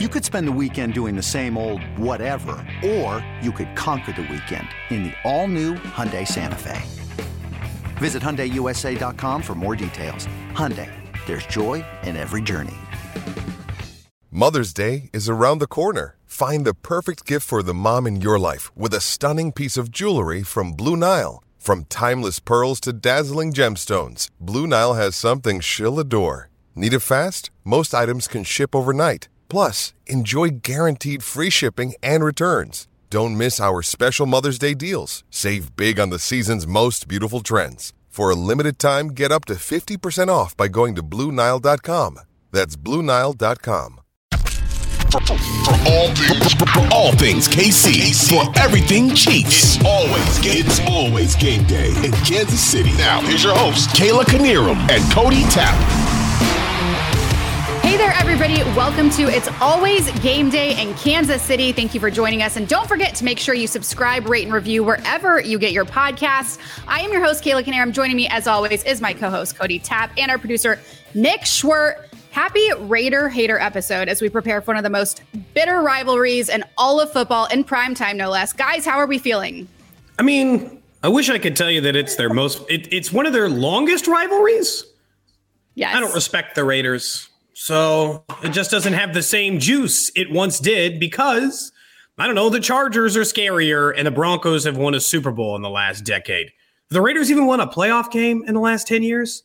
You could spend the weekend doing the same old whatever, or you could conquer the weekend in the all-new Hyundai Santa Fe. Visit HyundaiUSA.com for more details. Hyundai, there's joy in every journey. Mother's Day is around the corner. Find the perfect gift for the mom in your life with a stunning piece of jewelry from Blue Nile. From timeless pearls to dazzling gemstones, Blue Nile has something she'll adore. Need it fast? Most items can ship overnight. Plus, enjoy guaranteed free shipping and returns. Don't miss our special Mother's Day deals. Save big on the season's most beautiful trends. For a limited time, get up to 50% off by going to BlueNile.com. That's BlueNile.com. For, for all things, for all things KC, for everything Chiefs. It's always game. It's always game day in Kansas City. Now, here's your host, Kayla Knierim and Cody Tapp. Hey there, everybody. Welcome to It's Always Game Day in Kansas City. Thank you for joining us. And don't forget to make sure you subscribe, rate, and review wherever you get your podcasts. I am your host, Kayla Knierim. Joining me, as always, is my co host, Cody Tapp, and our producer, Nick Schwerdt. Happy Raider Hater episode as we prepare for one of the most bitter rivalries in all of football in prime time, no less. Guys, how are we feeling? I mean, I wish I could tell you that it's their most, it, it's one of their longest rivalries. Yes. I don't respect the Raiders. So it just doesn't have the same juice it once did because I don't know, the Chargers are scarier and the Broncos have won a Super Bowl in the last decade. The Raiders even won a playoff game in the last 10 years.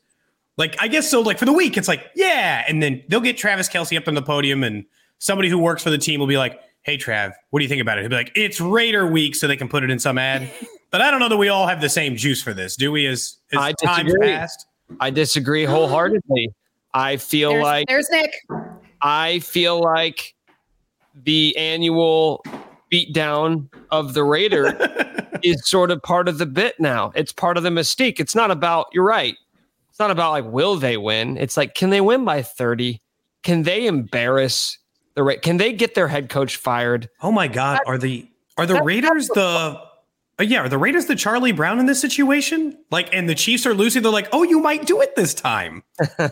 Like, I guess so, like for the week, it's like, yeah. And then they'll get Travis Kelce up on the podium and somebody who works for the team will be like, hey, Trav, what do you think about it? He'll be like, it's Raider week, so they can put it in some ad. but I don't know that we all have the same juice for this, do we? As, as I time passed? I disagree wholeheartedly. I feel There's, like there's Nick. I feel like the annual beatdown of the Raider is sort of part of the bit now. It's part of the mystique. It's not about you're right. It's not about like will they win. It's like can they win by 30? Can they embarrass the Ra- can they get their head coach fired? Oh my God. Are the are the Raiders the Uh, yeah, are the Raiders the Charlie Brown in this situation? Like, and the Chiefs are losing. They're like, oh, you might do it this time.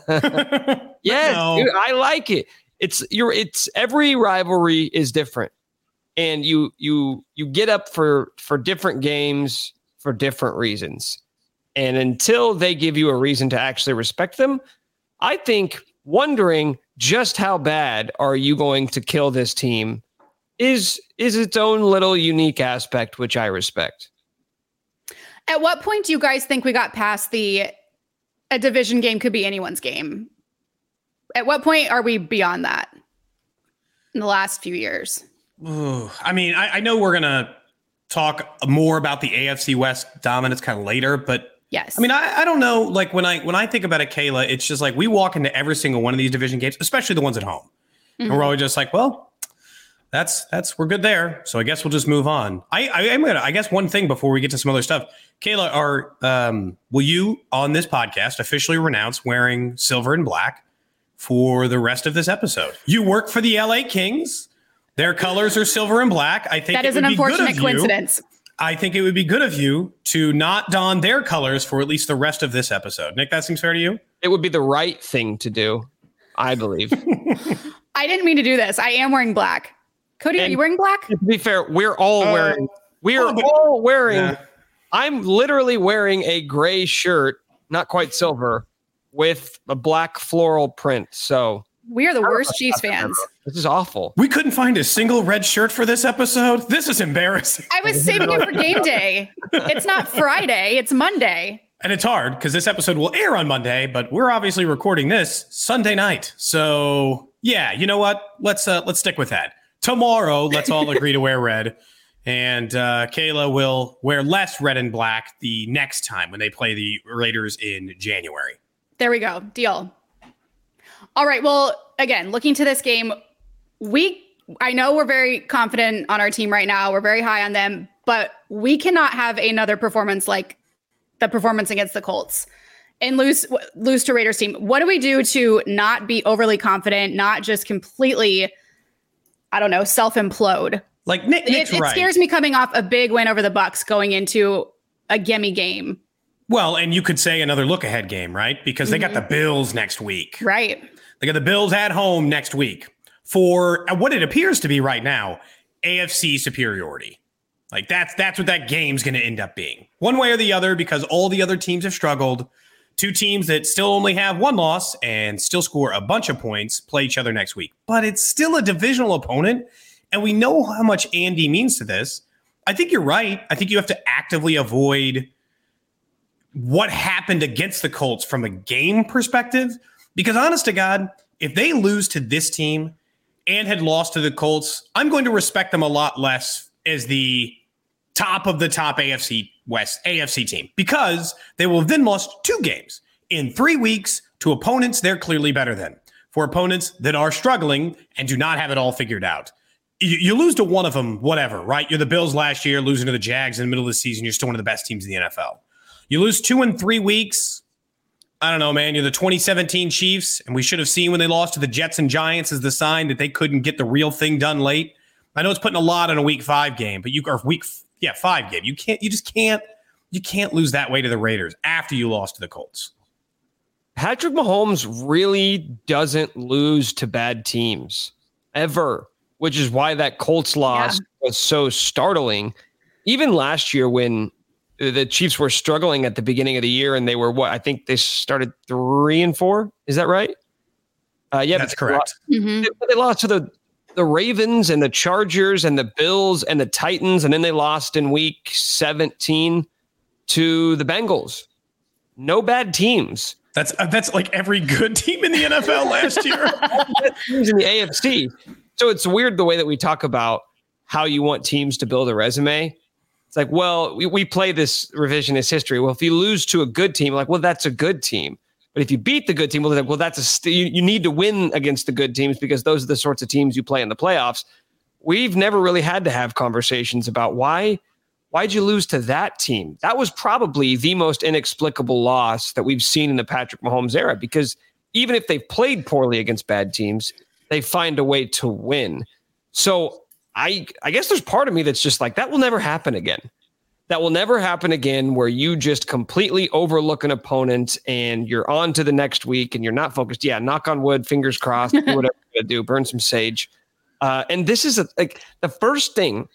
Yes, No. dude, I like it. It's you're it's every rivalry is different. And you you you get up for for different games for different reasons. And until they give you a reason to actually respect them, I think wondering just how bad are you going to kill this team is is its own little unique aspect which I respect. At what point do you guys think we got past the a division game could be anyone's game? At what point are we beyond that in the last few years? Ooh, I mean, I, I know we're gonna talk more about the AFC West dominance kind of later, but Yes. I mean, I, I don't know. Like when I when I think about it, Kayla, it's just like we walk into every single one of these division games, especially the ones at home, and we're mm-hmm. always just like, well, that's that's we're good there. So I guess we'll just move on. I, I am gonna. I guess one thing before we get to some other stuff, Kayla, are um, will you on this podcast officially renounce wearing silver and black for the rest of this episode? You work for the LA Kings. Their colors are silver and black. I think that is an would be good unfortunate of you- coincidence. I think it would be good of you to not don their colors for at least the rest of this episode. Nick, that seems fair to you? It would be the right thing to do, I believe. I didn't mean to do this. I am wearing black. Cody, are you wearing black? to be fair, we're all Uh, wearing we are oh, all wearing Yeah. I'm literally wearing a gray shirt, not quite silver, with a black floral print. So We are the worst Chiefs fans. this is awful. We couldn't find a single red shirt for this episode. This is embarrassing. I was saving it for game day. It's not Friday, it's Monday. And it's hard because this episode will air on Monday, but we're obviously recording this Sunday night. So yeah, you know what? Let's uh let's stick with that. Tomorrow, let's all agree to wear red. And uh, Kayla will wear less red and black the next time when they play the Raiders in January. There we go. Deal. All right. Well, again, looking to this game, we I know we're very confident on our team right now. We're very high on them, but we cannot have another performance like the performance against the Colts and lose lose to Raiders team. What do we do to not be overly confident, not just completely I don't know, self implode? Like Nick, It, it right. scares me coming off a big win over the Bucs going into a gimme game. Well, and you could say another look ahead game, right? Because they got Mm-hmm. the Bills next week. Right. They got the Bills at home next week. for what it appears to be right now AFC superiority. Like that's that's what that game's going to end up being. One way or the other because all the other teams have struggled. Two teams that still only have one loss and still score a bunch of points play each other next week. But it's still a divisional opponent and we know how much Andy means to this. I think you're right. I think you have to actively avoid what happened against the Colts from a game perspective because honest to God, if they lose to this team and had lost to the Colts, I'm going to respect them a lot less as the top of the top AFC West AFC team because they will have then lost two games in three weeks to opponents they're clearly better than. For opponents that are struggling and do not have it all figured out. You, you, lose to one of them, whatever, right? You're the Bills last year, losing to the Jags in the middle of the season. You're still one of the best teams in the NFL. You lose two in three weeks. I don't know, man. You're the 2017 Chiefs, and we should have seen when they lost to the Jets and Giants as the sign that they couldn't get the real thing done late. I know it's putting a lot on a week five game, but you are week yeah five game. You can't. You just can't. You can't lose that way to the Raiders after you lost to the Colts. Patrick Mahomes really doesn't lose to bad teams ever, which is why that Colts loss yeah. was so startling. Even last year, when the Chiefs were struggling at the beginning of the year, and they were what I think they started three and four. Is that right? Uh, yeah, that's correct. They lost, mm-hmm. they lost to the the Ravens and the Chargers and the Bills and the Titans, and then they lost in Week 17 to the Bengals. No bad teams. That's uh, that's like every good team in the NFL last year. teams in the AFC. So it's weird the way that we talk about how you want teams to build a resume it's like, well, we, we play this revisionist history. Well, if you lose to a good team, like, well, that's a good team. But if you beat the good team, well, like, well that's a st- you, you need to win against the good teams because those are the sorts of teams you play in the playoffs. We've never really had to have conversations about why why'd you lose to that team? That was probably the most inexplicable loss that we've seen in the Patrick Mahomes era because even if they've played poorly against bad teams, they find a way to win. So I I guess there's part of me that's just like that will never happen again. That will never happen again where you just completely overlook an opponent and you're on to the next week and you're not focused. Yeah, knock on wood, fingers crossed, do whatever you do, burn some sage. Uh, and this is a, like the first thing,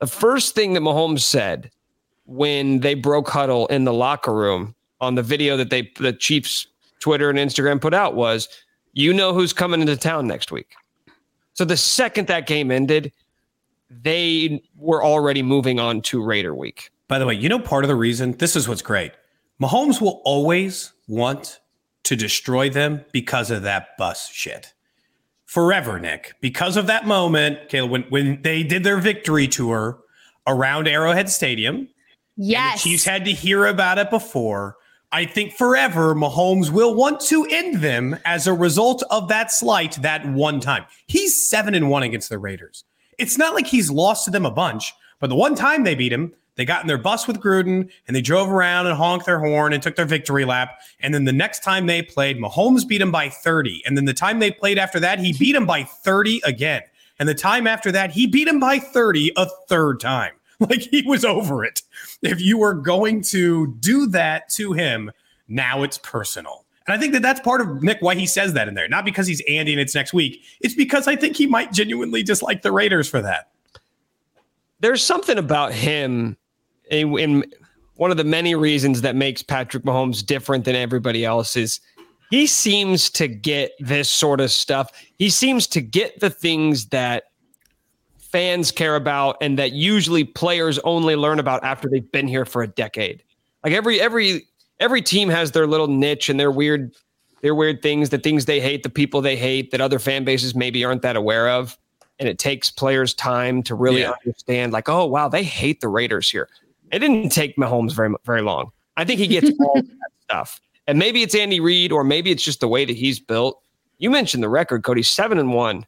the first thing that Mahomes said when they broke huddle in the locker room on the video that they the Chiefs Twitter and Instagram put out was, "You know who's coming into town next week." So the second that game ended, they were already moving on to Raider week. By the way, you know, part of the reason this is what's great. Mahomes will always want to destroy them because of that bus shit. Forever, Nick. Because of that moment, Kayla, when, when they did their victory tour around Arrowhead Stadium. Yes. the Chiefs had to hear about it before. I think forever Mahomes will want to end them as a result of that slight that one time. He's seven and one against the Raiders it's not like he's lost to them a bunch, but the one time they beat him, they got in their bus with Gruden and they drove around and honked their horn and took their victory lap. And then the next time they played, Mahomes beat him by 30. And then the time they played after that, he beat him by 30 again. And the time after that, he beat him by 30 a third time. Like he was over it. If you were going to do that to him, now it's personal. And I think that that's part of Nick why he says that in there. Not because he's Andy and it's next week. It's because I think he might genuinely dislike the Raiders for that. There's something about him in, in one of the many reasons that makes Patrick Mahomes different than everybody else is he seems to get this sort of stuff. He seems to get the things that fans care about and that usually players only learn about after they've been here for a decade. Like every every every team has their little niche and their weird their weird things, the things they hate, the people they hate that other fan bases maybe aren't that aware of. And it takes players time to really yeah. understand, like, oh wow, they hate the Raiders here. It didn't take Mahomes very very long. I think he gets all that stuff. And maybe it's Andy Reid, or maybe it's just the way that he's built. You mentioned the record, Cody, seven and one,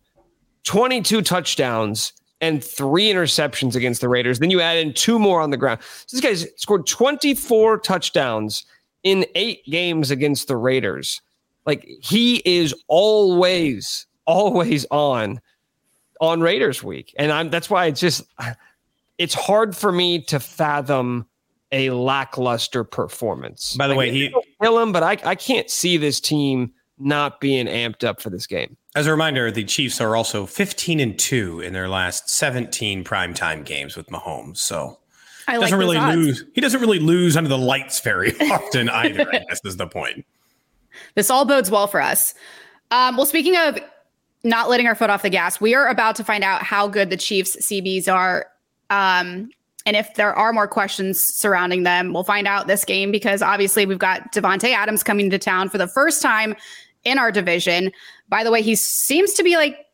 22 touchdowns and three interceptions against the Raiders. Then you add in two more on the ground. So this guy's scored 24 touchdowns in eight games against the Raiders. Like he is always, always on on Raiders week. And I'm that's why it's just it's hard for me to fathom a lackluster performance. By the way, he kill him, but I, I can't see this team not being amped up for this game. As a reminder, the Chiefs are also 15 and 2 in their last 17 primetime games with Mahomes. So I doesn't like really odds. lose. He doesn't really lose under the lights very often either, I guess is the point. This all bodes well for us. Um, well, speaking of not letting our foot off the gas, we are about to find out how good the Chiefs CBs are. Um, and if there are more questions surrounding them, we'll find out this game because obviously we've got Davante Adams coming to town for the first time in our division. By the way, he seems to be like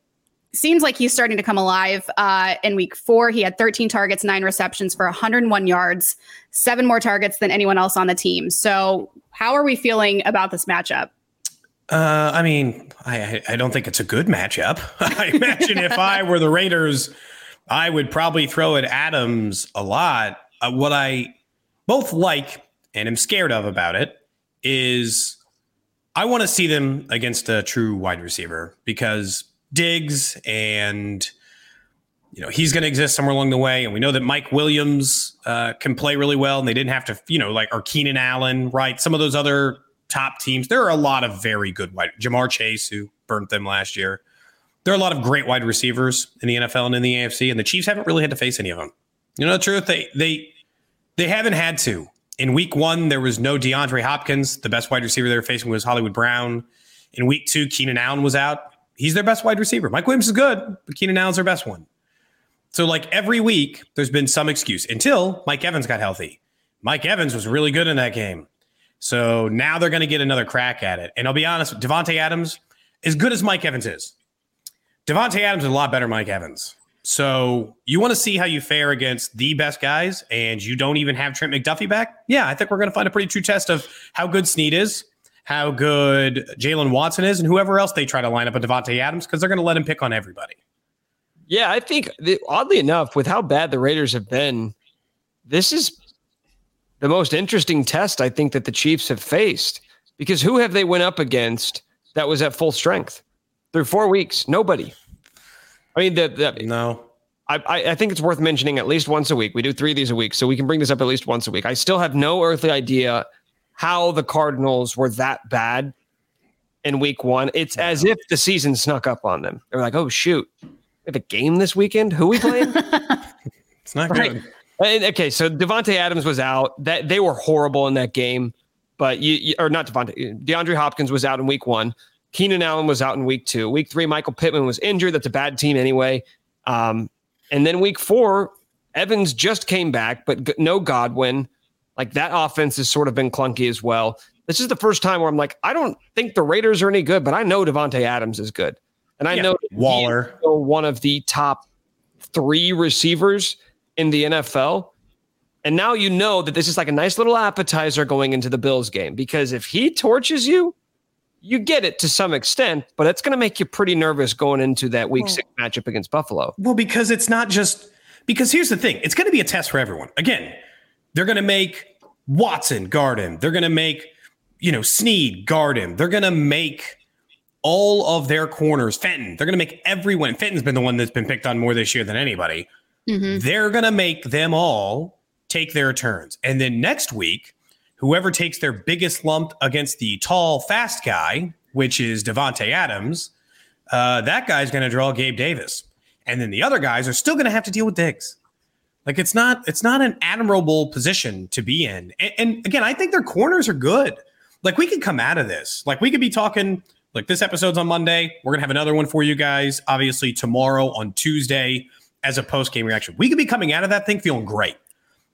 seems like he's starting to come alive. Uh, in week four, he had 13 targets, nine receptions for 101 yards, seven more targets than anyone else on the team. So, how are we feeling about this matchup? Uh, I mean, I I don't think it's a good matchup. I imagine if I were the Raiders, I would probably throw at Adams a lot. Uh, what I both like and am scared of about it is I want to see them against a true wide receiver because Diggs and you know he's going to exist somewhere along the way, and we know that Mike Williams uh, can play really well, and they didn't have to, you know, like or Keenan Allen, right? Some of those other top teams. There are a lot of very good wide. Ja'Marr Chase, who burnt them last year. There are a lot of great wide receivers in the NFL and in the AFC, and the Chiefs haven't really had to face any of them. You know the truth? They they they haven't had to. In week one, there was no DeAndre Hopkins. The best wide receiver they were facing was Hollywood Brown. In week two, Keenan Allen was out. He's their best wide receiver. Mike Williams is good, but Keenan Allen's their best one. So, like every week, there's been some excuse until Mike Evans got healthy. Mike Evans was really good in that game. So now they're going to get another crack at it. And I'll be honest, Davante Adams, as good as Mike Evans is, Davante Adams is a lot better than Mike Evans. So you want to see how you fare against the best guys, and you don't even have Trent McDuffie back? Yeah, I think we're going to find a pretty true test of how good Sneed is, how good Jaylen Watson is, and whoever else they try to line up with Davante Adams because they're going to let him pick on everybody. Yeah, I think that, oddly enough, with how bad the Raiders have been, this is the most interesting test I think that the Chiefs have faced because who have they went up against that was at full strength through four weeks? Nobody. I mean, the, the No. I I think it's worth mentioning at least once a week. We do three of these a week, so we can bring this up at least once a week. I still have no earthly idea how the Cardinals were that bad in week one. It's as if the season snuck up on them. They're like, oh shoot, we have a game this weekend. Who we playing? It's not Right. good. And, okay, so Davante Adams was out. That they were horrible in that game, but you, you or not Davante. DeAndre Hopkins was out in week one. Keenan Allen was out in week two. Week three, Michael Pittman was injured. That's a bad team anyway. Um, and then week four, Evans just came back, but g- no Godwin. Like that offense has sort of been clunky as well. This is the first time where I'm like, I don't think the Raiders are any good, but I know Davante Adams is good, and I Yeah, know that Waller. still one of the top three receivers in the NFL. And now you know that this is like a nice little appetizer going into the Bills game because if he torches you, you get it to some extent, but it's going to make you pretty nervous going into that week six matchup against Buffalo. Well, because it's not just because here's the thing: it's going to be a test for everyone. Again, they're going to make Watson guard him. They're going to make you know Sneed guard him. They're going to make all of their corners Fenton. They're going to make everyone. Fenton's been the one that's been picked on more this year than anybody. They're going to make them all take their turns, and then next week, whoever takes their biggest lump against the tall, fast guy, which is Davante Adams, uh, that guy's going to draw Gabe Davis, and then the other guys are still going to have to deal with Diggs. Like it's not it's not an admirable position to be in. And, and again, I think their corners are good. Like we could come out of this. Like we could be talking. Like this episode's on Monday. We're gonna have another one for you guys. Obviously tomorrow on Tuesday as a post game reaction. We could be coming out of that thing feeling great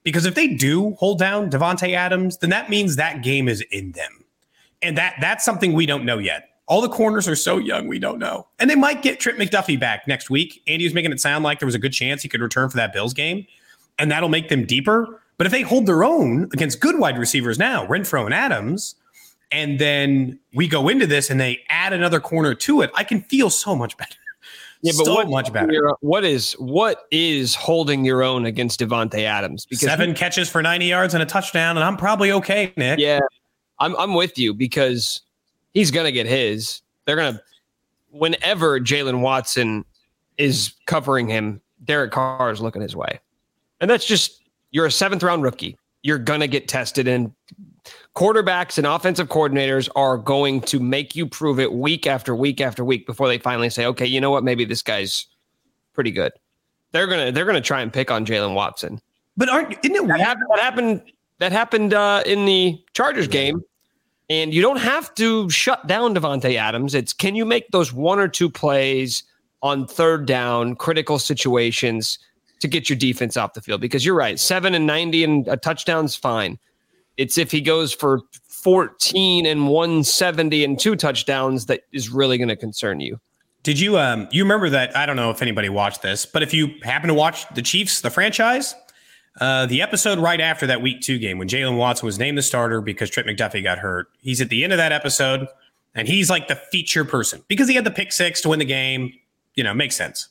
because if they do hold down Davante Adams, then that means that game is in them, and that that's something we don't know yet. All the corners are so young, we don't know. And they might get Trent McDuffie back next week. Andy was making it sound like there was a good chance he could return for that Bills game, and that'll make them deeper. But if they hold their own against good wide receivers now, Renfrow and Adams, and then we go into this and they add another corner to it, I can feel so much better. Yeah, but so what, much better. what is what is holding your own against Davante Adams? Because Seven catches for 90 yards and a touchdown, and I'm probably okay, Nick. Yeah, I'm I'm with you because he's gonna get his. They're gonna whenever Jaylen Watson is covering him, Derek Carr is looking his way, and that's just you're a seventh round rookie. You're gonna get tested, and quarterbacks and offensive coordinators are going to make you prove it week after week after week before they finally say, okay, you know what? Maybe this guy's pretty good. They're gonna they're gonna try and pick on Jaylen Watson. But aren't isn't it That happened. That happened. That happened uh, in the Chargers game. And you don't have to shut down Davante Adams. It's can you make those one or two plays on third down, critical situations to get your defense off the field? Because you're right, seven and ninety and a touchdown's fine. It's if he goes for fourteen and one seventy and two touchdowns that is really going to concern you. Did you um you remember that? I don't know if anybody watched this, but if you happen to watch the Chiefs, the franchise, uh, the episode right after that Week Two game when Jaylen Watson was named the starter because Trent McDuffie got hurt, he's at the end of that episode, and he's like the feature person because he had the pick six to win the game. You know, makes sense.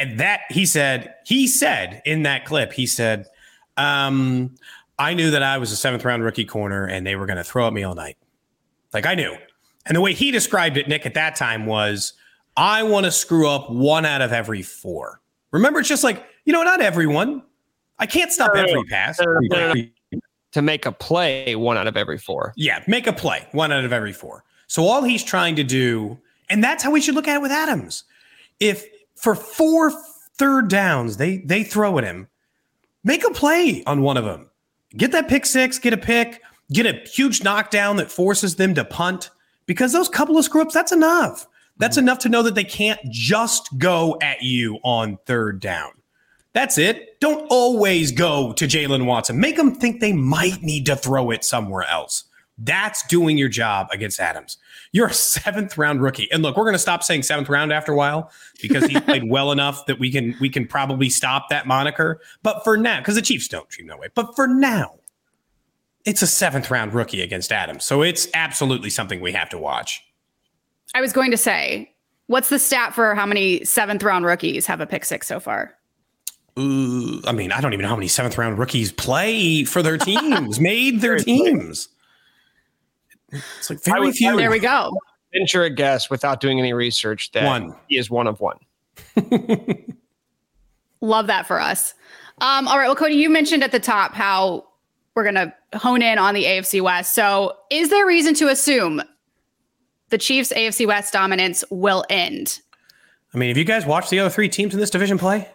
And that he said, he said in that clip, he said, um, I knew that I was a seventh round rookie corner and they were going to throw at me all night. Like I knew. And the way he described it, Nick, at that time was, I want to screw up one out of every four. Remember, it's just like, you know, not everyone. I can't stop No, no, every pass. To make a play, one out of every four. Yeah, make a play, one out of every four. So all he's trying to do, and that's how we should look at it with Adams. If for four third downs they they throw at him, make a play on one of them. Get that pick six, get a pick, get a huge knockdown that forces them to punt. Because those couple of screw ups, that's enough. That's mm-hmm. enough to know that they can't just go at you on third down. That's it. Don't always go to Jaylen Watson. Make them think they might need to throw it somewhere else. That's doing your job against Adams. You're a seventh round rookie. And look, we're going to stop saying seventh round after a while because he played well enough that we can we can probably stop that moniker. But for now, because the Chiefs don't treat him that way. But for now, it's a seventh round rookie against Adams. So it's absolutely something we have to watch. I was going to say, what's the stat for how many seventh round rookies have a pick six so far? Ooh, I mean, I don't even know how many seventh round rookies play for their teams, made their teams. It's like very would- few. There we go. Venture a guess without doing any research that One. he is one of one. Love that for us. Um, all right. Well, Cody, you mentioned at the top how we're going to hone in on the AFC West. So, is there reason to assume the Chiefs' AFC West dominance will end? I mean, have you guys watched the other three teams in this division play?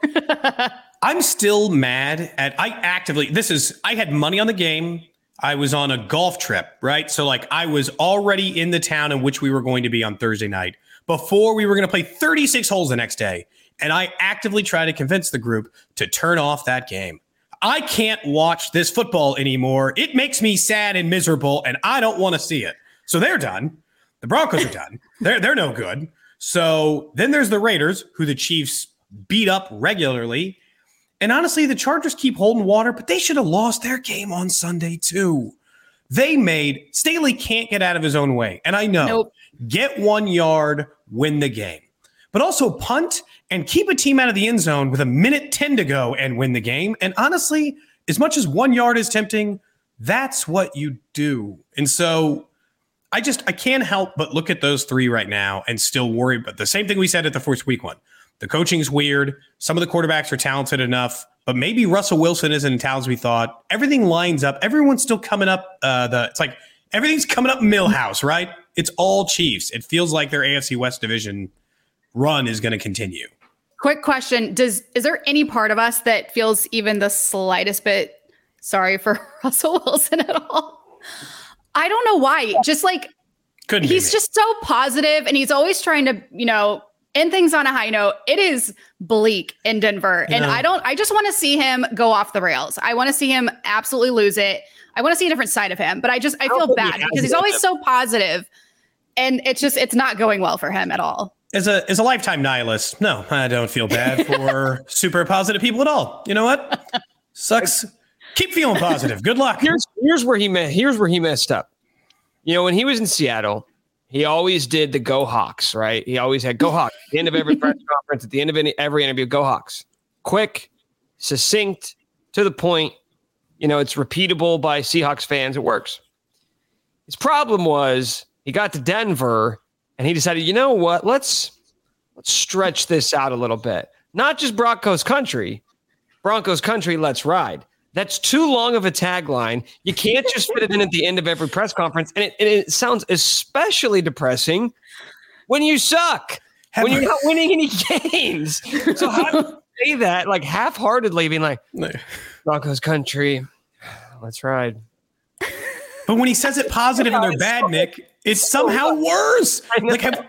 I'm still mad at I actively this is I had money on the game. I was on a golf trip, right? So like I was already in the town in which we were going to be on Thursday night before we were going to play 36 holes the next day. And I actively tried to convince the group to turn off that game. I can't watch this football anymore. It makes me sad and miserable, and I don't want to see it. So they're done. The Broncos are done. They're they're no good. So then there's the Raiders, who the Chiefs beat up regularly. And honestly, the Chargers keep holding water, but they should have lost their game on Sunday too. They made Staley can't get out of his own way. And I know Nope. get one yard, win the game. But also punt and keep a team out of the end zone with a minute 10 to go and win the game. And honestly, as much as one yard is tempting, that's what you do. And so I just I can't help but look at those three right now and still worry. But the same thing we said at the first week one. The coaching's weird. Some of the quarterbacks are talented enough, but maybe Russell Wilson isn't as we thought. Everything lines up. Everyone's still coming up. Uh, the it's like everything's coming up Milhouse, right? It's all Chiefs. It feels like their AFC West division run is going to continue. Quick question: Does is there any part of us that feels even the slightest bit sorry for Russell Wilson at all? I don't know why. Just like Couldn't he's just so positive and he's always trying to you know end things on a high note it is bleak in denver and know. i don't i just want to see him go off the rails i want to see him absolutely lose it i want to see a different side of him but i just i feel bad because he's always so positive and it's just it's not going well for him at all as a as a lifetime nihilist, no, I don't feel bad for super positive people at all. You know what? Sucks. Keep feeling positive. Good luck. Here's here's where he me- here's where he messed up. You know, when he was in Seattle, he always did the Go Hawks, right? He always had Go Hawks at the end of every press conference, at the end of any, every interview, Go Hawks. Quick, succinct, to the point. You know, it's repeatable by Seahawks fans. It works. His problem was he got to Denver and he decided, you know what? Let's let's stretch this out a little bit. Not just Broncos country, Broncos country, let's ride. That's too long of a tagline. You can't just fit it in at the end of every press conference. And it, and it sounds especially depressing when you suck, when you're not winning any games. So, how do you say that like half heartedly, being like, Broncos country, let's ride? But when he says it positive and they're bad, Nick, it's somehow worse. Like, have,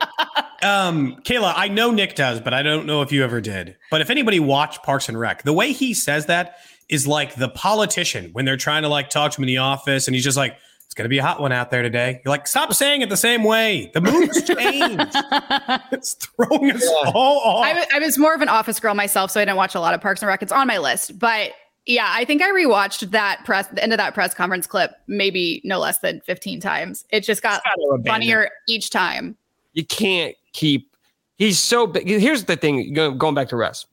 um, Kayla, I know Nick does, but I don't know if you ever did. But if anybody watched Parks and Rec, the way he says that is like the politician when they're trying to like talk to him in the office, and he's just like, "It's gonna be a hot one out there today." You're like, "Stop saying it the same way. The mood's changed. it's throwing us all off." I, w- I was more of an office girl myself, so I didn't watch a lot of Parks and Rec. It's on my list, but yeah, I think I rewatched that press, the end of that press conference clip, maybe no less than 15 times. It just got funnier each time. You can't keep. He's so big. Here's the thing. Going back to Russ.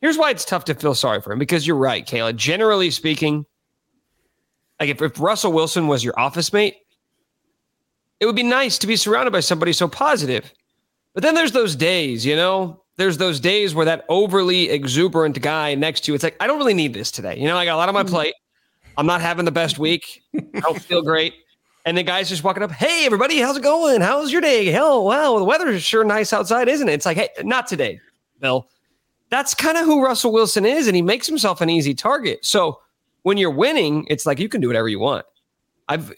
Here's why it's tough to feel sorry for him because you're right, Kayla. Generally speaking, like if, if Russell Wilson was your office mate, it would be nice to be surrounded by somebody so positive. But then there's those days, you know, there's those days where that overly exuberant guy next to you, it's like, I don't really need this today. You know, I got a lot on my mm-hmm. plate. I'm not having the best week. I don't feel great. And the guy's just walking up, hey, everybody, how's it going? How's your day? Hell, wow, the weather is sure nice outside, isn't it? It's like, hey, not today, Bill that's kind of who Russell Wilson is, and he makes himself an easy target. So when you're winning, it's like you can do whatever you want. I've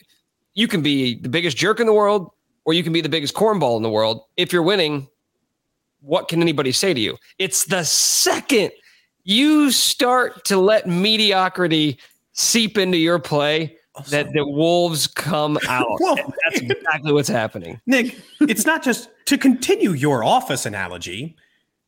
you can be the biggest jerk in the world, or you can be the biggest cornball in the world. If you're winning, what can anybody say to you? It's the second you start to let mediocrity seep into your play that the wolves come out. well, that's exactly what's happening. Nick, it's not just to continue your office analogy.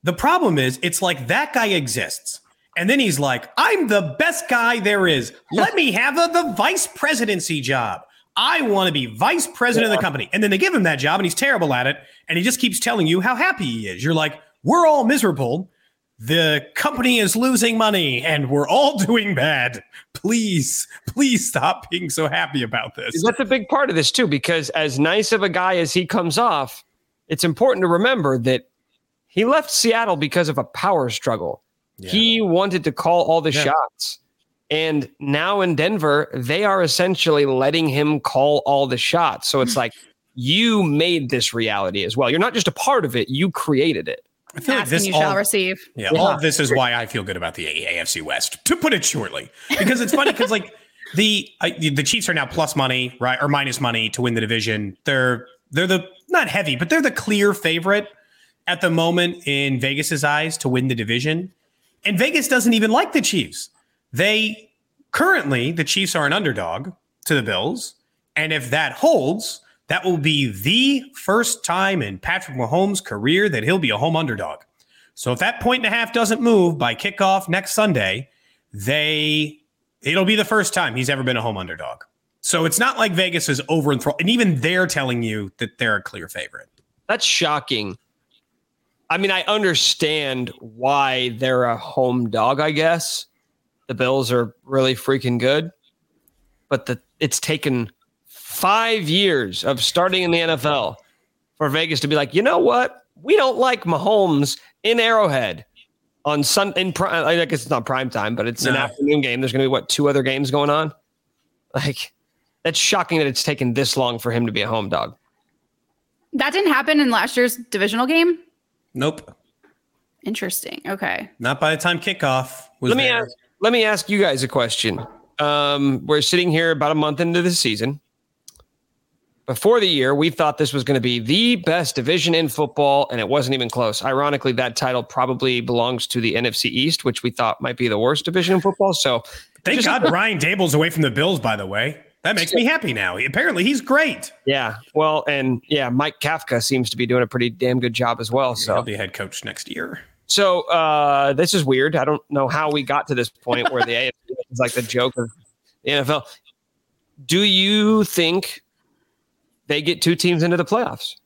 The problem is, it's like that guy exists. And then he's like, I'm the best guy there is. Let me have a, the vice presidency job. I want to be vice president yeah. of the company. And then they give him that job and he's terrible at it. And he just keeps telling you how happy he is. You're like, we're all miserable. The company is losing money and we're all doing bad. Please, please stop being so happy about this. That's a big part of this, too, because as nice of a guy as he comes off, it's important to remember that he left Seattle because of a power struggle. Yeah. He wanted to call all the yeah. shots. And now in Denver, they are essentially letting him call all the shots. So it's like you made this reality as well. You're not just a part of it, you created it. I feel like this you all, shall receive. Yeah, yeah, all of this is why I feel good about the AFC West, to put it shortly. Because it's funny because like the uh, the Chiefs are now plus money, right, or minus money to win the division. They're they're the not heavy, but they're the clear favorite at the moment in Vegas's eyes to win the division. And Vegas doesn't even like the Chiefs. They currently, the Chiefs are an underdog to the Bills. And if that holds, that will be the first time in Patrick Mahomes' career that he'll be a home underdog. So if that point and a half doesn't move by kickoff next Sunday, they it'll be the first time he's ever been a home underdog. So it's not like Vegas is over and and even they're telling you that they're a clear favorite. That's shocking I mean, I understand why they're a home dog, I guess. The Bills are really freaking good. But the it's taken five years of starting in the NFL for Vegas to be like, you know what? We don't like Mahomes in Arrowhead on Sun in prime. I guess it's not prime time, but it's no. an afternoon game. There's going to be what two other games going on. Like that's shocking that it's taken this long for him to be a home dog. That didn't happen in last year's divisional game. Nope. Interesting. Okay. Not by the time kickoff was let me there. Ask, let me ask you guys a question. Um, we're sitting here about a month into the season. Before the year, we thought this was going to be the best division in football, and it wasn't even close. Ironically, that title probably belongs to the NFC East, which we thought might be the worst division in football. So, thank God Brian Daboll's away from the Bills. By the way, that makes me happy now. Apparently, he's great. Yeah. Well, and yeah, Mike Kafka seems to be doing a pretty damn good job as well. So he'll be head coach next year. So uh, this is weird. I don't know how we got to this point where the AFC is like the joke of the NFL. Do you think they get two teams into the playoffs?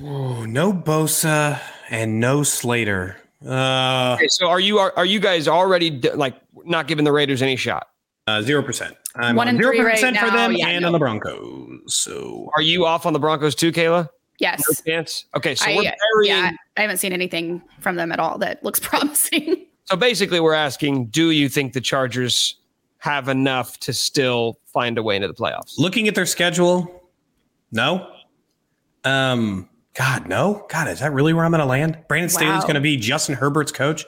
Oh, no Bosa and no Slater. Uh, okay, so are you are, are you guys already like not giving the Raiders any shot? Uh, zero percent. I'm one and zero percent right for them yeah, and no. on the Broncos. So are you off on the Broncos too, Kayla? Yes. No chance. Okay, so I, we're burying. Yeah, I haven't seen anything from them at all that looks promising. So basically, we're asking, do you think the Chargers have enough to still find a way into the playoffs? Looking at their schedule, no. Um, God, no. God, is that really where I'm going to land? Brandon Staley's Wow. going to be Justin Herbert's coach.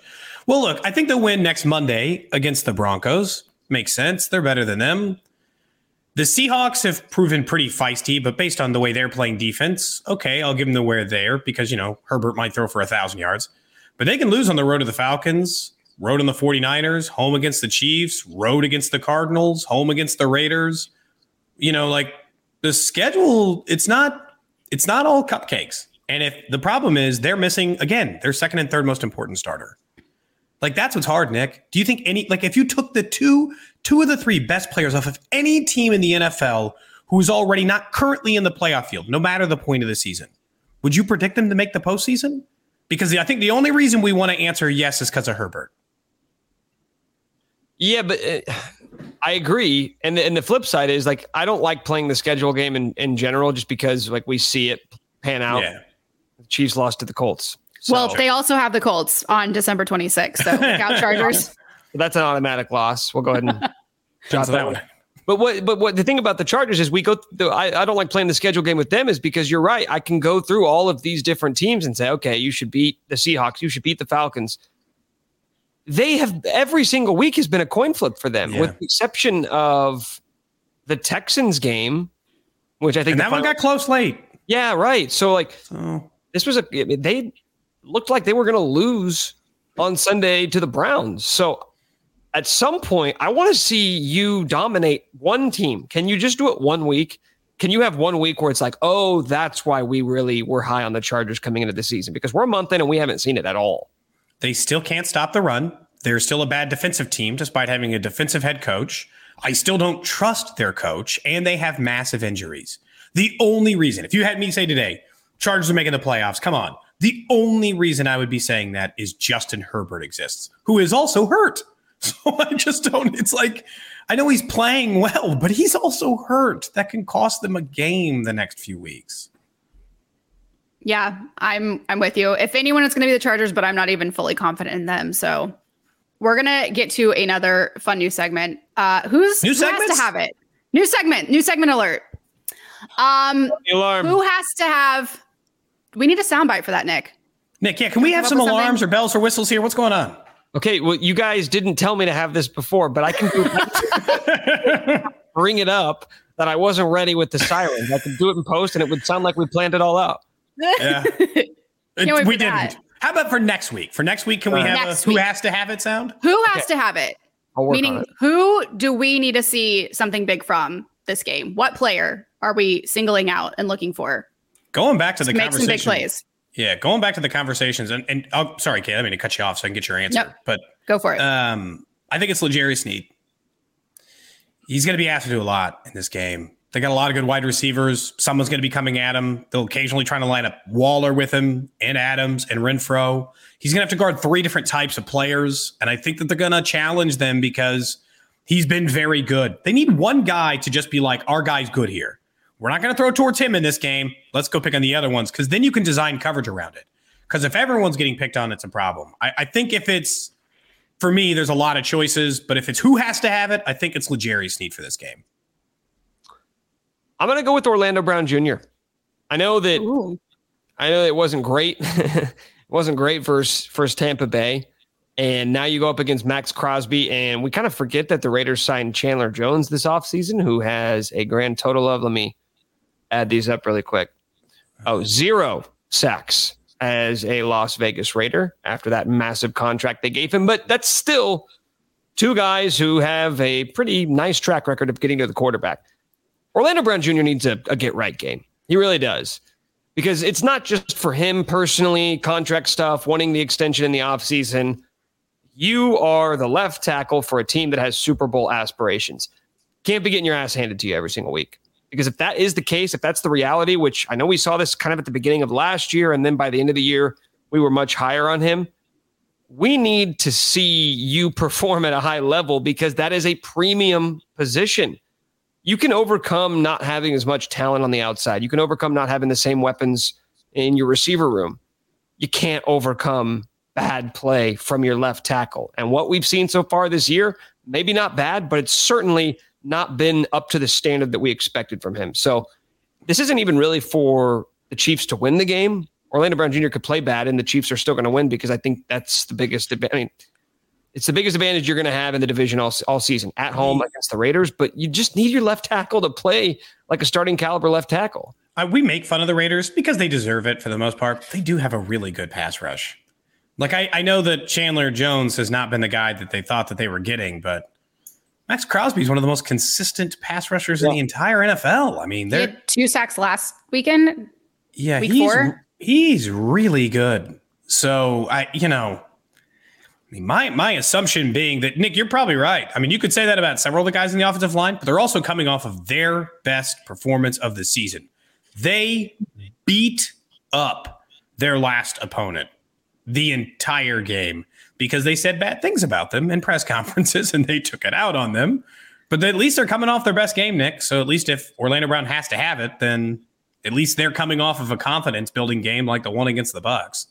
Well, look, I think they'll win next Monday against the Broncos. Makes sense. They're better than them. The Seahawks have proven pretty feisty, but based on the way they're playing defense, okay, I'll give them the where there because, you know, Herbert might throw for a thousand yards. But they can lose on the road to the Falcons, road on the 49ers, home against the Chiefs, road against the Cardinals, home against the Raiders. You know, like the schedule, it's not it's not all cupcakes. And if the problem is they're missing again, their second and third most important starter. Like that's what's hard, Nick. Do you think any like if you took the two two of the three best players off of any team in the NFL who's already not currently in the playoff field, no matter the point of the season, would you predict them to make the postseason? Because I think the only reason we want to answer yes is because of Herbert. Yeah, but uh, I agree. And the, and the flip side is like I don't like playing the schedule game in, in general just because like we see it pan out. Yeah. The Chiefs lost to the Colts. So Well, they also have the Colts on December 26th. So look out, Chargers. that's an automatic loss. We'll go ahead and drop that that one. one. But what? But what? The thing about the Chargers is we go. The, I, I don't like playing the schedule game with them is because you're right. I can go through all of these different teams and say, okay, you should beat the Seahawks. You should beat the Falcons. They have every single week has been a coin flip for them, Yeah. with the exception of the Texans game, which I think And the that one got close late. yeah, right. So like So this was a they looked like they were going to lose on Sunday to the Browns. So at some point, I want to see you dominate one team. Can you just do it one week? Can you have one week where it's like, oh, that's why we really were high on the Chargers coming into the season because we're a month in and we haven't seen it at all. They still can't stop the run. They're still a bad defensive team despite having a defensive head coach. I still don't trust their coach, and they have massive injuries. The only reason, if you had me say today, Chargers are making the playoffs, come on. The only reason I would be saying that is Justin Herbert exists, who is also hurt. So I just don't, it's like, I know he's playing well, but he's also hurt. That can cost them a game the next few weeks. Yeah, I'm I'm with you. If anyone, it's going to be the Chargers, but I'm not even fully confident in them. So we're gonna get to another fun new segment. Uh, who's New who has to have it? New segment. New segment alert. Um, alarm. who has to have? We need a soundbite for that, Nick. Nick, yeah, can we have some with something? alarms or bells or whistles here? What's going on? Okay, well, you guys didn't tell me to have this before, but I can do bring it up that I wasn't ready with the sirens. I could do it in post, and it would sound like we planned it all out. Yeah. It- we didn't. How about for next week? For next week, can we Uh, have a who has to have it sound? Who has to have it? I'll work on Meaning, it. who do we need to see something big from this game? What player are we singling out and looking for Going back to the make some big conversation. plays? Yeah, going back to the conversations, and, and oh, sorry, Kate, I mean to cut you off so I can get your answer. Yep. But Go for it. um, I think it's L'Jarius Sneed. He's going to be asked to do a lot in this game. They got a lot of good wide receivers. Someone's going to be coming at him. They'll occasionally try to line up Waller with him and Adams and Renfrow. He's going to have to guard three different types of players. And I think that they're going to challenge them because he's been very good. They need one guy to just be like, our guy's good here. We're not going to throw towards him in this game. Let's go pick on the other ones because then you can design coverage around it. Because if everyone's getting picked on, it's a problem. I, I think if it's, for me, there's a lot of choices, but if it's who has to have it, I think it's L'Jarius Sneed for this game. I'm going to go with Orlando Brown Jr. I know that Ooh. I know it wasn't great. it wasn't great versus first Tampa Bay. And now you go up against Maxx Crosby, and we kind of forget that the Raiders signed Chandler Jones this offseason, who has a grand total of, let me add these up really quick. Oh, zero sacks as a Las Vegas Raider after that massive contract they gave him. But that's still two guys who have a pretty nice track record of getting to the quarterback. Orlando Brown Jr. needs a, a get right game. He really does. Because it's not just for him personally, contract stuff, wanting the extension in the offseason. You are the left tackle for a team that has Super Bowl aspirations. Can't be getting your ass handed to you every single week. Because if that is the case, if that's the reality, which I know we saw this kind of at the beginning of last year, and then by the end of the year, we were much higher on him. We need to see you perform at a high level because that is a premium position you can overcome not having as much talent on the outside. You can overcome not having the same weapons in your receiver room. You can't overcome bad play from your left tackle. And what we've seen so far this year, maybe not bad, but it's certainly not been up to the standard that we expected from him. So this isn't even really for the Chiefs to win the game. Orlando Brown Jr. could play bad and the Chiefs are still going to win because I think that's the biggest. I mean, it's the biggest advantage you're going to have in the division all, all season at home against the Raiders, but you just need your left tackle to play like a starting caliber left tackle. Uh, we make fun of the Raiders because they deserve it for the most part. They do have a really good pass rush. Like I, I know that Chandler Jones has not been the guy that they thought that they were getting, but Maxx Crosby is one of the most consistent pass rushers yeah. in the entire NFL. I mean, they're two sacks last weekend. Yeah, week he's four. he's really good. So I, you know, my my assumption being that Nick, you're probably right. I mean, you could say that about several of the guys in the offensive line, but they're also coming off of their best performance of the season. They beat up their last opponent the entire game because they said bad things about them in press conferences and they took it out on them. But at least they're coming off their best game, Nick. So at least if Orlando Brown has to have it, then at least they're coming off of a confidence building game like the one against the Bucs.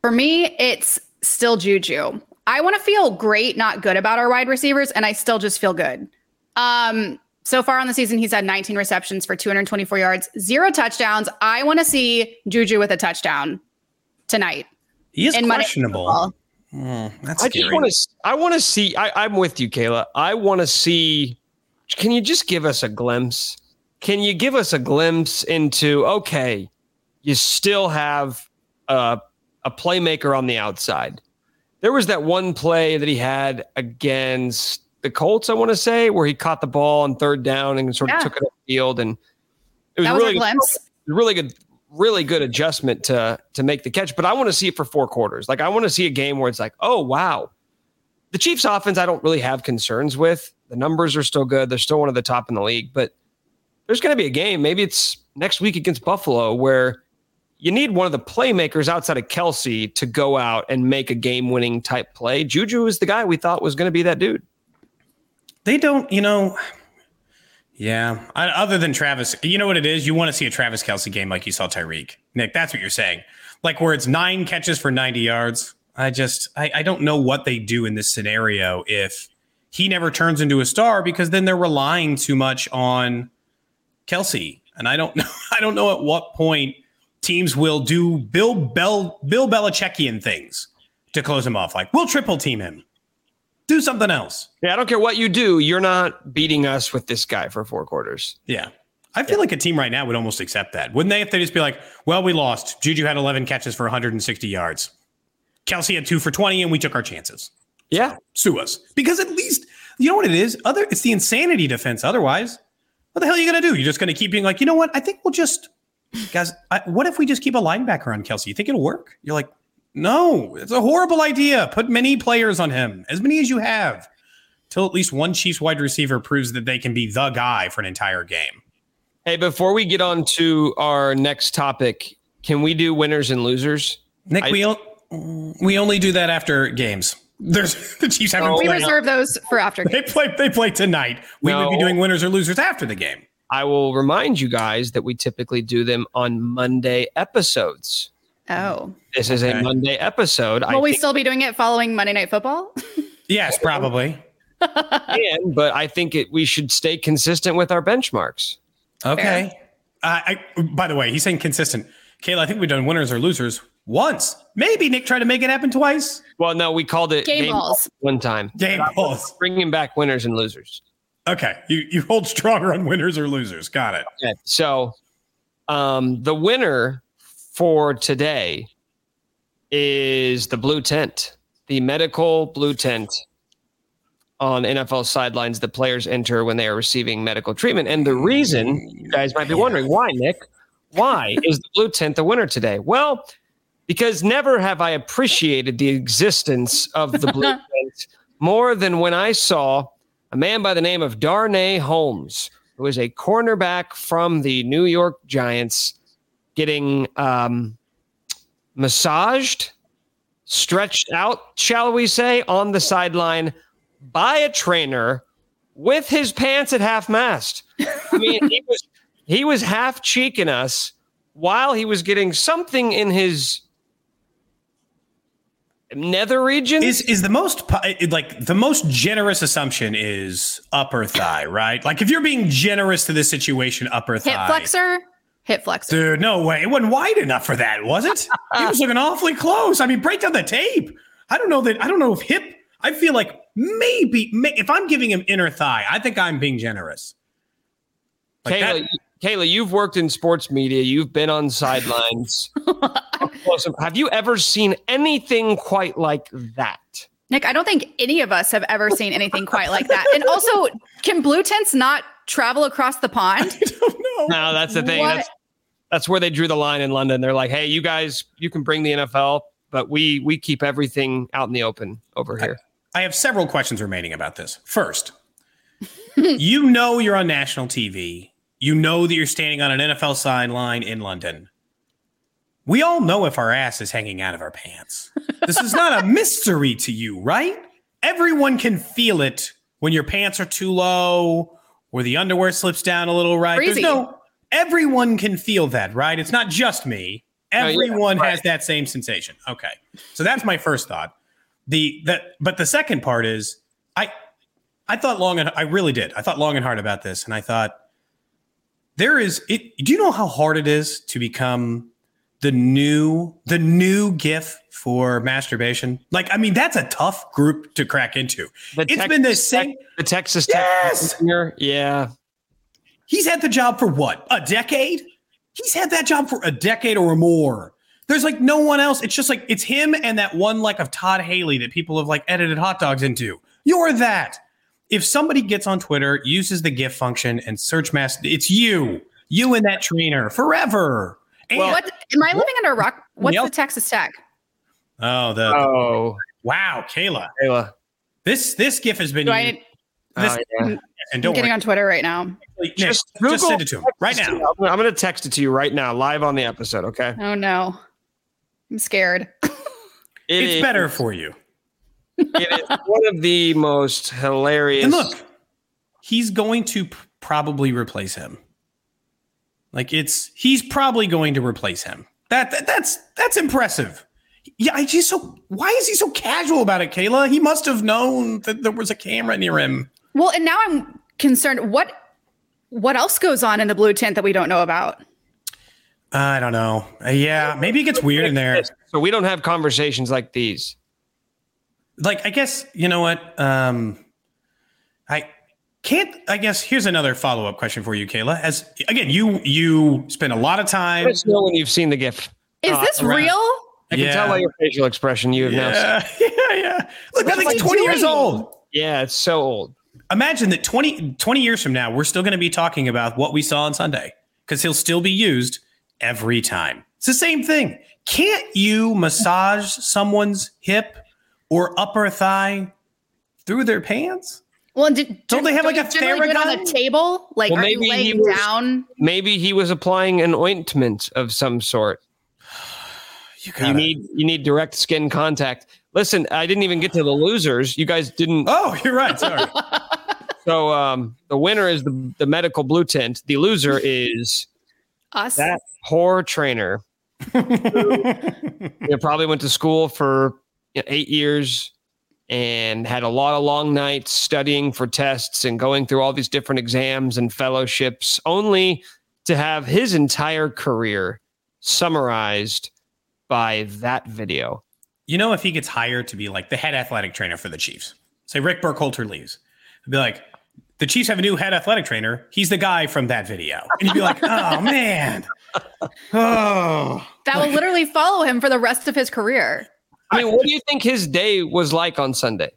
For me, it's still Juju. I want to feel great, not good about our wide receivers, and I still just feel good. Um, so far on the season, he's had 19 receptions for 224 yards, zero touchdowns. I want to see Juju with a touchdown tonight. He is questionable. Mm, that's I just want to. I want to see. I, I'm with you, Kayla. I want to see. Can you just give us a glimpse? Can you give us a glimpse into? Okay, you still have a a playmaker on the outside. There was that one play that he had against the Colts, I want to say, where he caught the ball on third down and sort of yeah. took it up field, and it was, was really good, really good, really good adjustment to to make the catch. But I want to see it for four quarters. Like I want to see a game where it's like, oh wow, the Chiefs' offense. I don't really have concerns with. The numbers are still good. They're still one of the top in the league, but there's going to be a game. Maybe it's next week against Buffalo where you need one of the playmakers outside of Kelce to go out and make a game winning type play. Juju is the guy we thought was going to be that dude. They don't, you know. Yeah. Other than Travis, you know what it is? You want to see a Travis Kelce game like you saw Tyreek. Nick, that's what you're saying. Like where it's nine catches for 90 yards. I just, I, I don't know what they do in this scenario if he never turns into a star because then they're relying too much on Kelce. And I don't know. I don't know at what point teams will do Bill Bell Bill Belichickian things to close him off. Like we'll triple team him. Do something else. Yeah, I don't care what you do. You're not beating us with this guy for four quarters. Yeah. I feel yeah. like a team right now would almost accept that. Wouldn't they? If they just be like, well, we lost. Juju had 11 catches for 160 yards. Kelce had two for 20, and we took our chances. Yeah. So, sue us. Because at least, you know what it is? Other It's the insanity defense. Otherwise, what the hell are you going to do? You're just going to keep being like, you know what? I think we'll just guys, I, what if we just keep a linebacker on Kelce? You think it'll work? You're like, no, it's a horrible idea. Put many players on him, as many as you have, till at least one Chiefs wide receiver proves that they can be the guy for an entire game. Hey, before we get on to our next topic, can we do winners and losers? Nick, I, we, o- we only do that after games. There's the Chiefs haven't. No, we reserve those for after. They play. They play tonight. We no. would be doing winners or losers after the game. I will remind you guys that we typically do them on Monday episodes. Oh. This is okay. a Monday episode. Will I we think- still be doing it following Monday Night Football? yes, probably. and, but I think it, we should stay consistent with our benchmarks. Okay. Uh, I, by the way, he's saying consistent. Kayla, I think we've done winners or losers once. Maybe Nick tried to make it happen twice. Well, no, we called it game, game balls one time. Game balls. Bringing back winners and losers. Okay, you you hold stronger on winners or losers. Got it. Okay. So, um, the winner for today is the blue tent, the medical blue tent on NFL sidelines. The players enter when they are receiving medical treatment, and the reason you guys might be wondering why, Nick, why is the blue tent the winner today? Well, because never have I appreciated the existence of the blue tent more than when I saw a man by the name of Darnay Holmes, who is a cornerback from the New York Giants, getting um, massaged, stretched out, shall we say, on the sideline by a trainer with his pants at half mast. I mean, he was he was half cheeking us while he was getting something in his nether region is is the most like the most generous assumption is upper thigh, right? Like if you're being generous to this situation, upper thigh. Hip flexor. Hip flexor. Dude, no way. It wasn't wide enough for that, was it? he was looking awfully close. I mean, break down the tape. I don't know that. I don't know if hip. I feel like maybe may, if I'm giving him inner thigh, I think I'm being generous. Like Kayla, that, Kayla, you've worked in sports media. You've been on sidelines. have you ever seen anything quite like that? Nick, I don't think any of us have ever seen anything quite like that. And also, can blue tents not travel across the pond? I don't know. No, that's the thing. That's, that's where they drew the line in London. They're like, hey, you guys, you can bring the NFL, but we we keep everything out in the open over here. I, I have several questions remaining about this. First, you know you're on national TV you know that you're standing on an NFL sideline in London. We all know if our ass is hanging out of our pants. This is not a mystery to you, right? Everyone can feel it when your pants are too low or the underwear slips down a little right. There's no everyone can feel that, right? It's not just me. Everyone right. has that same sensation. Okay. So that's my first thought. The that but the second part is I I thought long and I really did. I thought long and hard about this and I thought there is it do you know how hard it is to become the new the new gif for masturbation like i mean that's a tough group to crack into it's been the same the texas yes! Tech yeah he's had the job for what a decade he's had that job for a decade or more there's like no one else it's just like it's him and that one like of todd haley that people have like edited hot dogs into you're that if somebody gets on Twitter, uses the GIF function and search mass, it's you, you and that trainer forever. And well, what am I living under a rock? What's the Texas Tech? Oh, the oh wow, Kayla, Kayla. This this GIF has been. I, this, oh, yeah. And don't I'm getting worry. on Twitter right now. Nick, just, just send it to him right now. I'm going to text it to you right now, live on the episode. Okay. Oh no, I'm scared. it it's is. better for you it is one of the most hilarious. And look, he's going to p- probably replace him. Like it's he's probably going to replace him. That, that that's that's impressive. Yeah, I just so why is he so casual about it, Kayla? He must have known that there was a camera near him. Well, and now I'm concerned. What what else goes on in the blue tent that we don't know about? I don't know. Uh, yeah, maybe it gets weird in there. So we don't have conversations like these like I guess you know what um I can't I guess here's another follow-up question for you Kayla as again you you spend a lot of time Let us know when you've seen the gif is uh, this around. real I can tell by your facial expression you have yeah. now seen. yeah yeah look that thing's 20 years old yeah it's so old imagine that 20 20 years from now we're still going to be talking about what we saw on Sunday because he'll still be used every time it's the same thing can't you massage someone's hip or upper thigh through their pants? Well, did, don't they have like a Theragun on a table? Like, well, are you laying was, down? Maybe he was applying an ointment of some sort. You, gotta, you need you need direct skin contact. Listen, I didn't even get to the losers. You guys didn't. Oh, you're right. Sorry. so um, the winner is the, the medical blue tent. The loser is us. That poor trainer. who, probably went to school for you know, eight years and had a lot of long nights studying for tests and going through all these different exams and fellowships, only to have his entire career summarized by that video. You know, if he gets hired to be like the head athletic trainer for the Chiefs, say Rick Burkholder leaves, he'd be like, the Chiefs have a new head athletic trainer. He's the guy from that video. And you'd be like, oh man. Oh. That will literally follow him for the rest of his career. I mean, what do you think his day was like on Sunday?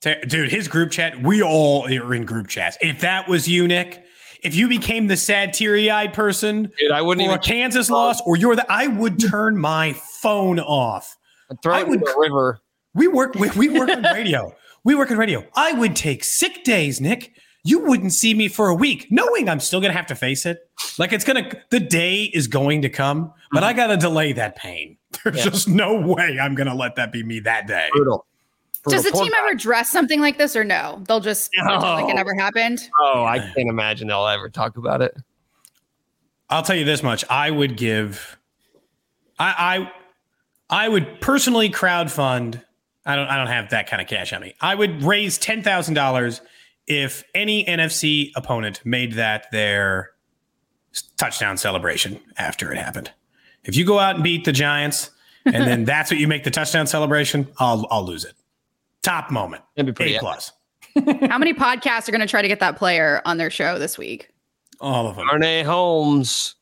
Dude, his group chat, we all are in group chats. If that was you, Nick, if you became the sad, teary eyed person Dude, I wouldn't for a Kansas loss, or you're the, I would turn my phone off. I'd throw I would, the river. We work, we, we work on radio. We work on radio. I would take sick days, Nick. You wouldn't see me for a week, knowing I'm still going to have to face it. Like it's going to, the day is going to come, but. I got to delay that pain. There's yeah. just no way I'm going to let that be me that day. Brutal. Does the team guy. ever dress something like this or no? They'll just no. like it never happened. Oh, I can't imagine they'll ever talk about it. I'll tell you this much: I would give, I, I, I would personally crowd fund I don't I don't have that kind of cash on me. I would raise ten thousand dollars if any NFC opponent made that their touchdown celebration after it happened. If you go out and beat the Giants and then that's what you make the touchdown celebration, I'll I'll lose it. Top moment. That'd be pretty A plus. How many podcasts are going to try to get that player on their show this week? All of them. Arne Holmes.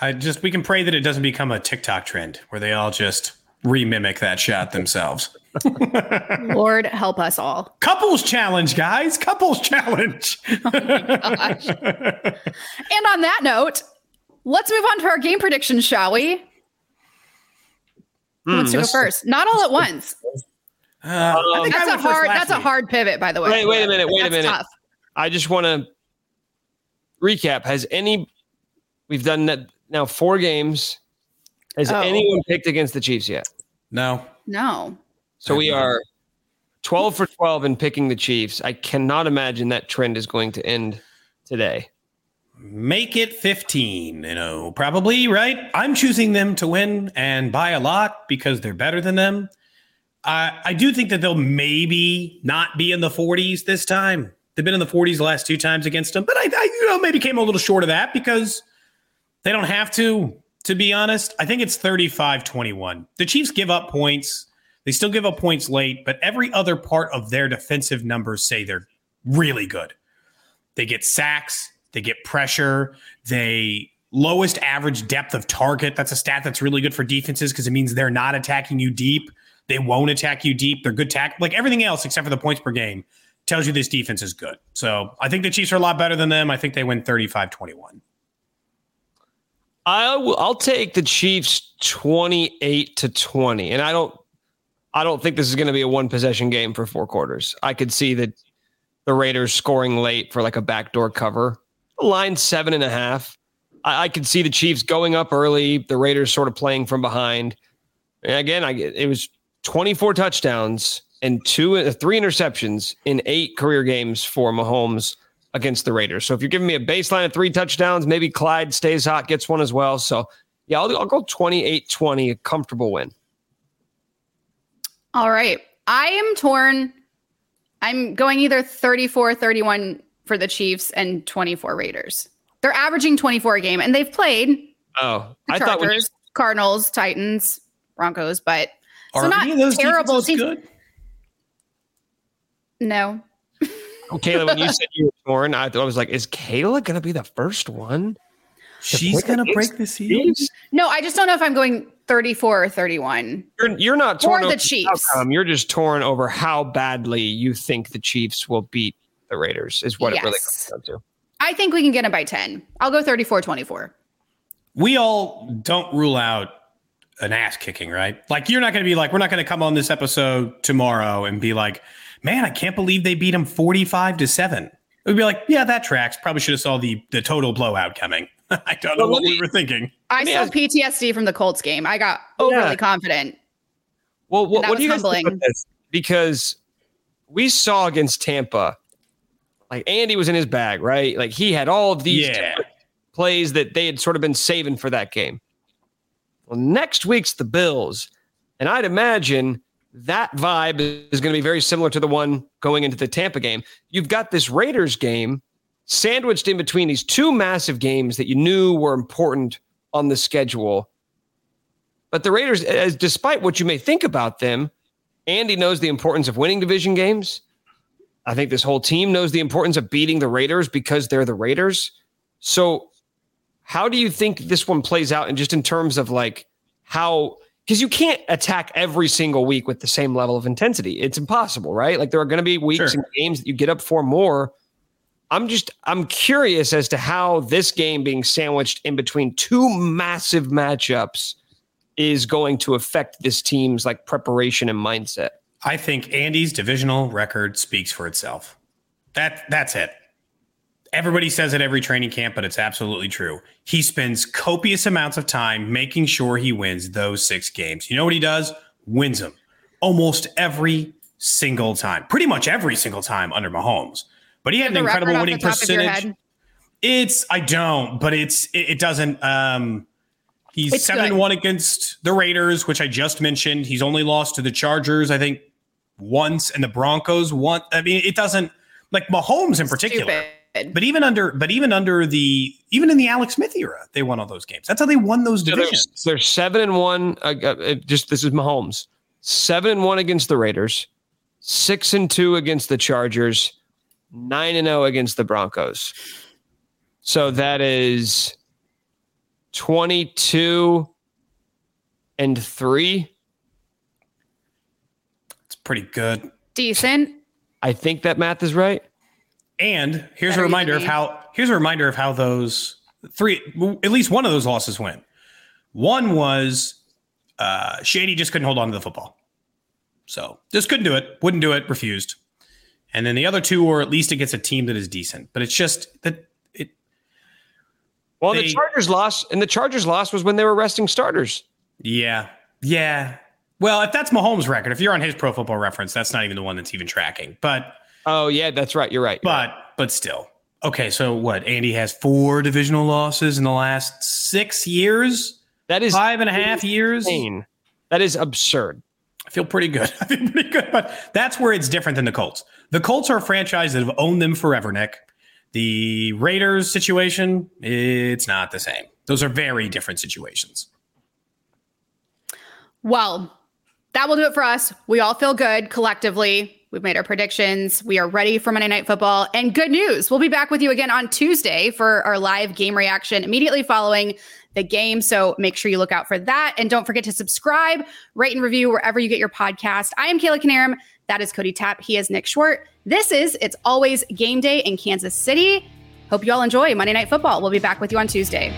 I just we can pray that it doesn't become a TikTok trend where they all just remimic that shot themselves. Lord help us all. Couples challenge, guys. Couples challenge. Gosh. And on that note, let's move on to our game predictions, shall we? Who wants to go first? Not all at once. Uh, I think That's a hard. last That's a hard pivot, by the way. Wait, wait a minute, wait a minute. Tough. I just want to recap. Has any we've done that now four games? Has Oh. anyone picked against the Chiefs yet? No. No. So we are 12 for 12 in picking the Chiefs. I cannot imagine that trend is going to end today. Make it 15, you know, probably, right? I'm choosing them to win and by a lot because they're better than them. I I do think that they'll maybe not be in the 40s this time. They've been in the 40s the last two times against them, but I, I you know, maybe came a little short of that because they don't have to, to be honest. I think it's 35 21. The Chiefs give up points. They still give up points late, but every other part of their defensive numbers say they're really good. They get sacks, they get pressure, they lowest average depth of target. That's a stat that's really good for defenses because it means they're not attacking you deep. They won't attack you deep. They're good tack. Like everything else except for the points per game tells you this defense is good. So I think the Chiefs are a lot better than them. I think they win 35 21. I will, I'll take the Chiefs 28 to 20. And I don't I don't think this is going to be a one possession game for four quarters. I could see that the Raiders scoring late for like a backdoor cover. Line seven and a half. I, I could see the Chiefs going up early, the Raiders sort of playing from behind. And again, I it was 24 touchdowns and two uh, three interceptions in eight career games for Mahomes against the Raiders. So if you're giving me a baseline of three touchdowns, maybe Clyde stays hot, gets one as well. So yeah, I'll, I'll go 28 20, a comfortable win. All right. I am torn. I'm going either 34 31 for the Chiefs and 24 Raiders. They're averaging 24 a game and they've played Oh, the I thought when you, Cardinals, Titans, Broncos, but So Are not of those terrible teams. good? no. Kayla, when you said you were torn, I, thought I was like, is Kayla going to be the first one? She's gonna break the seal. No, I just don't know if I'm going 34 or 31. You're, you're not Or torn the Chiefs. outcome. You're just torn over how badly you think the Chiefs will beat the Raiders, is what it really comes down to. I think we can get it by 10. I'll go 34 24. we all don't rule out an ass kicking, right? Like you're not going to be like, we're not going to come on this episode tomorrow and be like, man, I can't believe they beat him 45 to seven. It would be like, yeah, that tracks. Probably should have saw the the total blowout coming. I don't know Well, what let we were thinking. I me still ask- PTSD from the Colts game. I got overly Yeah. confident. Well, what, that what do you was guys think about this? Because we saw against Tampa, like Andy was in his bag, right? Like he had all of these Yeah. plays that they had sort of been saving for that game. Well, next week's the Bills, and I'd imagine that vibe is going to be very similar to the one going into the Tampa game. You've got this Raiders game sandwiched in between these two massive games that you knew were important on the schedule. But the Raiders, as despite what you may think about them, Andy knows the importance of winning division games. I think this whole team knows the importance of beating the Raiders because they're the Raiders. So, how do you think this one plays out? And just in terms of like how, because you can't attack every single week with the same level of intensity. It's impossible, right? Like there are going to be weeks Sure. and games that you get up for more. I'm just, I'm curious as to how this game being sandwiched in between two massive matchups is going to affect this team's like preparation and mindset. I think Andy's divisional record speaks for itself. That that's it. Everybody says it every training camp, but it's absolutely true. He spends copious amounts of time making sure he wins those six games. You know what he does? Wins them almost every single time. Pretty much every single time under Mahomes. But he had an incredible winning the top of your percentage. It's I don't, but it's it, it doesn't um He's It's seven good. and one against the Raiders, which I just mentioned. He's only lost to the Chargers, I think, once, and the Broncos one. I mean, it doesn't like Mahomes in particular. Stupid. But even under, but even under the, even in the Alex Smith era, they won all those games. That's how they won those So divisions. they're, they're seven and one. Uh, uh, just this is Mahomes. Seven and one against the Raiders. Six and two against the Chargers. Nine and zero against the Broncos. So that is twenty-two and three. It's pretty good. Decent. I think that math is right. And here's Better a reminder of how here's a reminder of how those three at least one of those losses went. One was uh Shady just couldn't hold on to the football. So just couldn't do it, wouldn't do it, refused. And then the other two were at least against a team that is decent. But it's just that it Well, They- the Chargers lost, and the Chargers lost was when they were resting starters. yeah. Yeah. Well, if that's Mahomes' record, if you're on his pro football reference, that's not even the one that's even tracking. But Oh yeah, that's right. You're right. You're right. But but still. Okay, so what? Andy has four divisional losses in the last six years, that is five and a half years. That is absurd. I feel pretty good. I feel pretty good. But that's where it's different than the Colts. The Colts are a franchise that have owned them forever, Nick. The Raiders situation, it's not the same. Those are very different situations. Well, that will do it for us. We all feel good collectively. We've made our predictions. We are ready for Monday Night Football. And good news, we'll be back with you again on Tuesday for our live game reaction immediately following the game. So make sure you look out for that. And don't forget to subscribe, rate, and review wherever you get your podcast. I am Kayla Knierim. That is Cody Tapp. He is Nick Schwerdt. This is It's Always Game Day in Kansas City. Hope you all enjoy Monday Night Football. We'll be back with you on Tuesday.